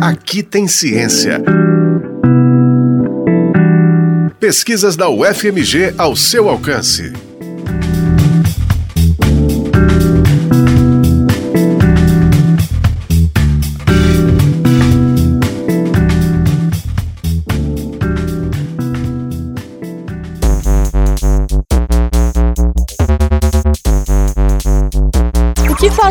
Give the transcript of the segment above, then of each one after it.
Aqui tem ciência. Pesquisas da UFMG ao seu alcance.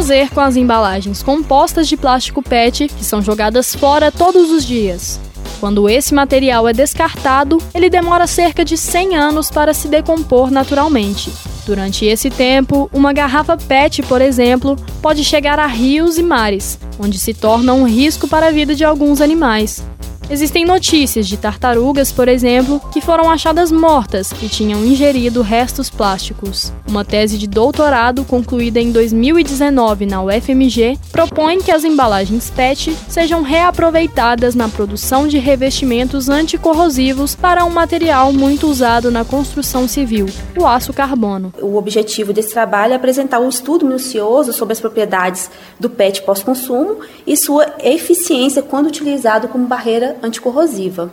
Fazer com as embalagens compostas de plástico PET que são jogadas fora todos os dias? Quando esse material é descartado, ele demora cerca de 100 anos para se decompor naturalmente. Durante esse tempo, uma garrafa PET, por exemplo, pode chegar a rios e mares, onde se torna um risco para a vida de alguns animais. Existem notícias de tartarugas, por exemplo, que foram achadas mortas e tinham ingerido restos plásticos. Uma tese de doutorado concluída em 2019 na UFMG propõe que as embalagens PET sejam reaproveitadas na produção de revestimentos anticorrosivos para um material muito usado na construção civil, o aço carbono. O objetivo desse trabalho é apresentar um estudo minucioso sobre as propriedades do PET pós-consumo e sua eficiência quando utilizado como barreira anticorrosiva.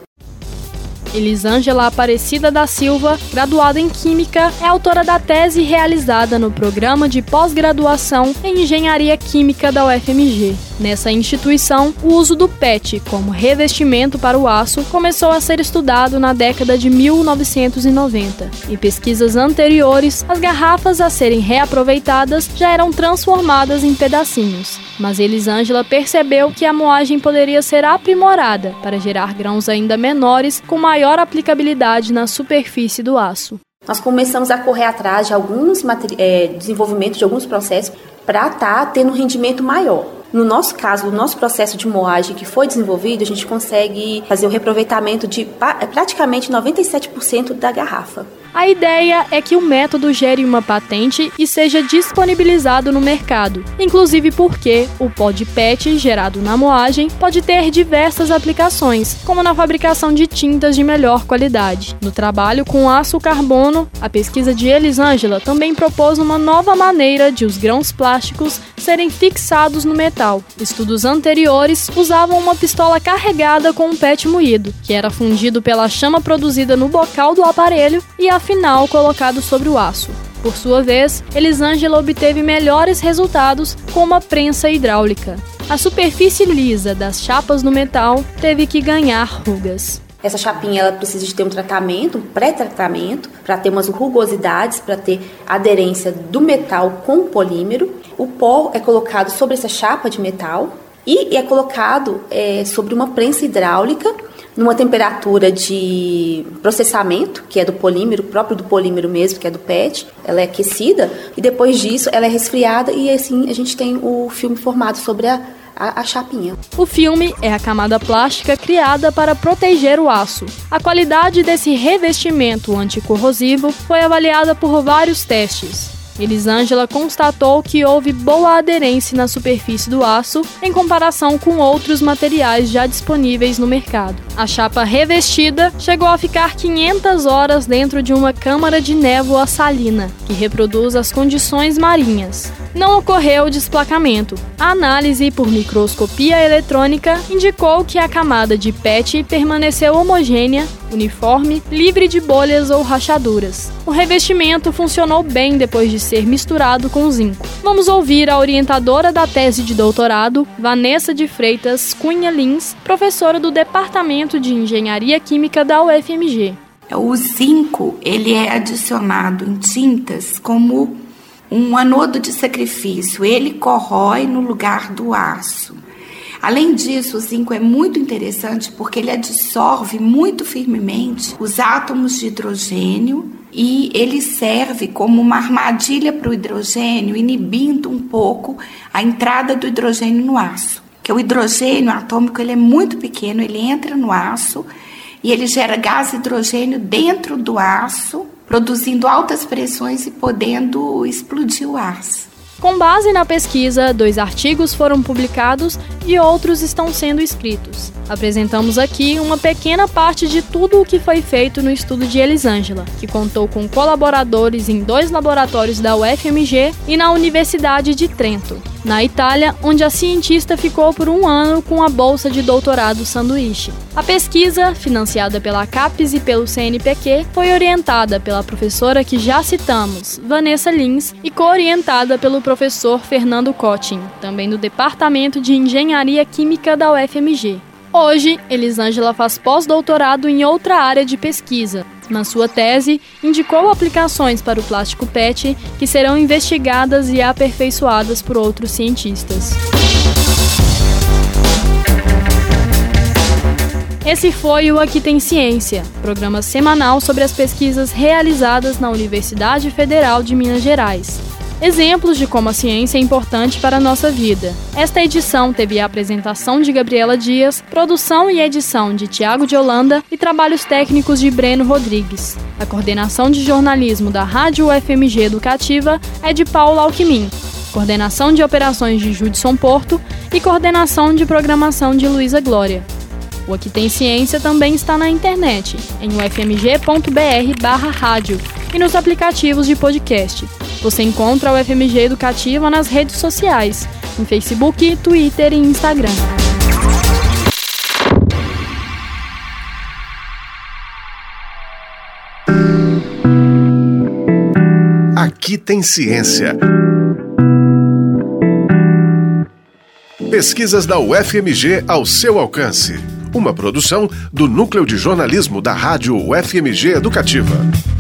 Elisângela Aparecida da Silva, graduada em Química, é autora da tese realizada no programa de pós-graduação em Engenharia Química da UFMG. Nessa instituição, o uso do PET como revestimento para o aço começou a ser estudado na década de 1990. Em pesquisas anteriores, as garrafas a serem reaproveitadas já eram transformadas em pedacinhos. Mas Elisângela percebeu que a moagem poderia ser aprimorada para gerar grãos ainda menores com maior aplicabilidade na superfície do aço. Nós começamos a correr atrás de alguns é, desenvolvimentos de alguns processos para estar tá tendo um rendimento maior. No nosso caso, no nosso processo de moagem que foi desenvolvido, a gente consegue fazer o reaproveitamento de praticamente 97% da garrafa. A ideia é que o método gere uma patente e seja disponibilizado no mercado, inclusive porque o pó de PET gerado na moagem pode ter diversas aplicações, como na fabricação de tintas de melhor qualidade. No trabalho com aço carbono, a pesquisa de Elisângela também propôs uma nova maneira de os grãos plásticos serem fixados no metal. Estudos anteriores usavam uma pistola carregada com um PET moído, que era fundido pela chama produzida no bocal do aparelho e a final colocado sobre o aço. Por sua vez, Elisângela obteve melhores resultados com uma prensa hidráulica. A superfície lisa das chapas no metal teve que ganhar rugas. Essa chapinha ela precisa de ter um tratamento, um pré-tratamento, para ter umas rugosidades, para ter aderência do metal com o polímero. O pó é colocado sobre essa chapa de metal e é colocado é, sobre uma prensa hidráulica numa temperatura de processamento, que é do polímero, próprio do polímero mesmo, que é do PET, ela é aquecida e depois disso ela é resfriada e assim a gente tem o filme formado sobre a, a, a, chapinha. O filme é a camada plástica criada para proteger o aço. A qualidade desse revestimento anticorrosivo foi avaliada por vários testes. Elisângela constatou que houve boa aderência na superfície do aço em comparação com outros materiais já disponíveis no mercado. A chapa revestida chegou a ficar 500 horas dentro de uma câmara de névoa salina, que reproduz as condições marinhas. Não ocorreu desplacamento. A análise por microscopia eletrônica indicou que a camada de PET permaneceu homogênea uniforme, livre de bolhas ou rachaduras. O revestimento funcionou bem depois de ser misturado com zinco. Vamos ouvir a orientadora da tese de doutorado, Vanessa de Freitas Cunha Lins, professora do Departamento de Engenharia Química da UFMG. O zinco ele é adicionado em tintas como um anodo de sacrifício. Ele corrói no lugar do aço. Além disso, o zinco é muito interessante porque ele absorve muito firmemente os átomos de hidrogênio e ele serve como uma armadilha para o hidrogênio, inibindo um pouco a entrada do hidrogênio no aço. Que o hidrogênio atômico ele é muito pequeno, ele entra no aço e ele gera gás hidrogênio dentro do aço, produzindo altas pressões e podendo explodir o aço. Com base na pesquisa, dois artigos foram publicados e outros estão sendo escritos. Apresentamos aqui uma pequena parte de tudo o que foi feito no estudo de Elisângela, que contou com colaboradores em dois laboratórios da UFMG e na Universidade de Trento, na Itália, onde a cientista ficou por um ano com a bolsa de doutorado sanduíche. A pesquisa, financiada pela CAPES e pelo CNPq, foi orientada pela professora que já citamos, Vanessa Lins, e co-orientada pelo professor Fernando Cottin, também do Departamento de Engenharia Química da UFMG. Hoje, Elisângela faz pós-doutorado em outra área de pesquisa. Na sua tese, indicou aplicações para o plástico PET que serão investigadas e aperfeiçoadas por outros cientistas. Esse foi o Aqui Tem Ciência, programa semanal sobre as pesquisas realizadas na Universidade Federal de Minas Gerais exemplos de como a ciência é importante para a nossa vida. Esta edição teve a apresentação de Gabriela Dias, produção e edição de Tiago de Holanda e trabalhos técnicos de Breno Rodrigues. A coordenação de jornalismo da Rádio UFMG Educativa é de Paulo Alquimim, coordenação de operações de Judson Porto e coordenação de programação de Luísa Glória. O Aqui Tem Ciência também está na internet, em ufmg.br/rádio e nos aplicativos de podcast. Você encontra o FMG Educativa nas redes sociais, em Facebook, Twitter e Instagram. Aqui tem ciência. Pesquisas da UFMG ao seu alcance. Uma produção do Núcleo de Jornalismo da Rádio UFMG Educativa.